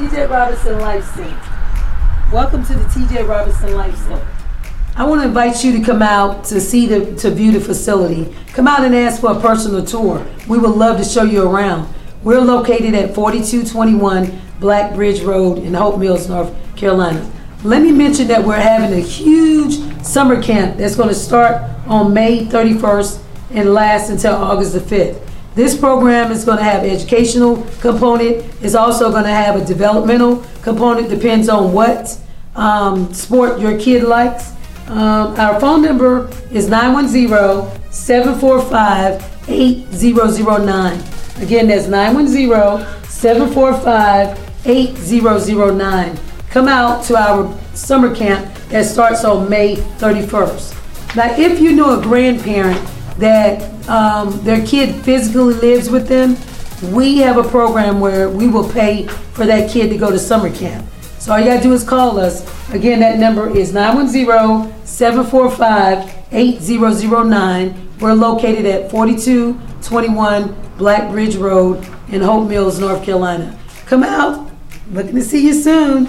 TJ Robinson Life Center. Welcome to the TJ Robinson Life Center. I want to invite you to come out to see the to view the facility. Come out and ask for a personal tour. We would love to show you around. We're located at 4221 Black Bridge Road in Hope Mills, North Carolina. Let me mention that we're having a huge summer camp that's going to start on May 31st and last until August the 5th. This program is going to have educational component. It's also going to have a developmental component. Depends on what um, sport your kid likes. Um, our phone number is 910-745-8009. Again, that's 910-745-8009. Come out to our summer camp that starts on May 31st. Now, if you know a grandparent that um, their kid physically lives with them, we have a program where we will pay for that kid to go to summer camp. So all you gotta do is call us. Again, that number is 910-745-8009. We're located at 4221 Black Bridge Road in Hope Mills, North Carolina. Come out. Looking to see you soon.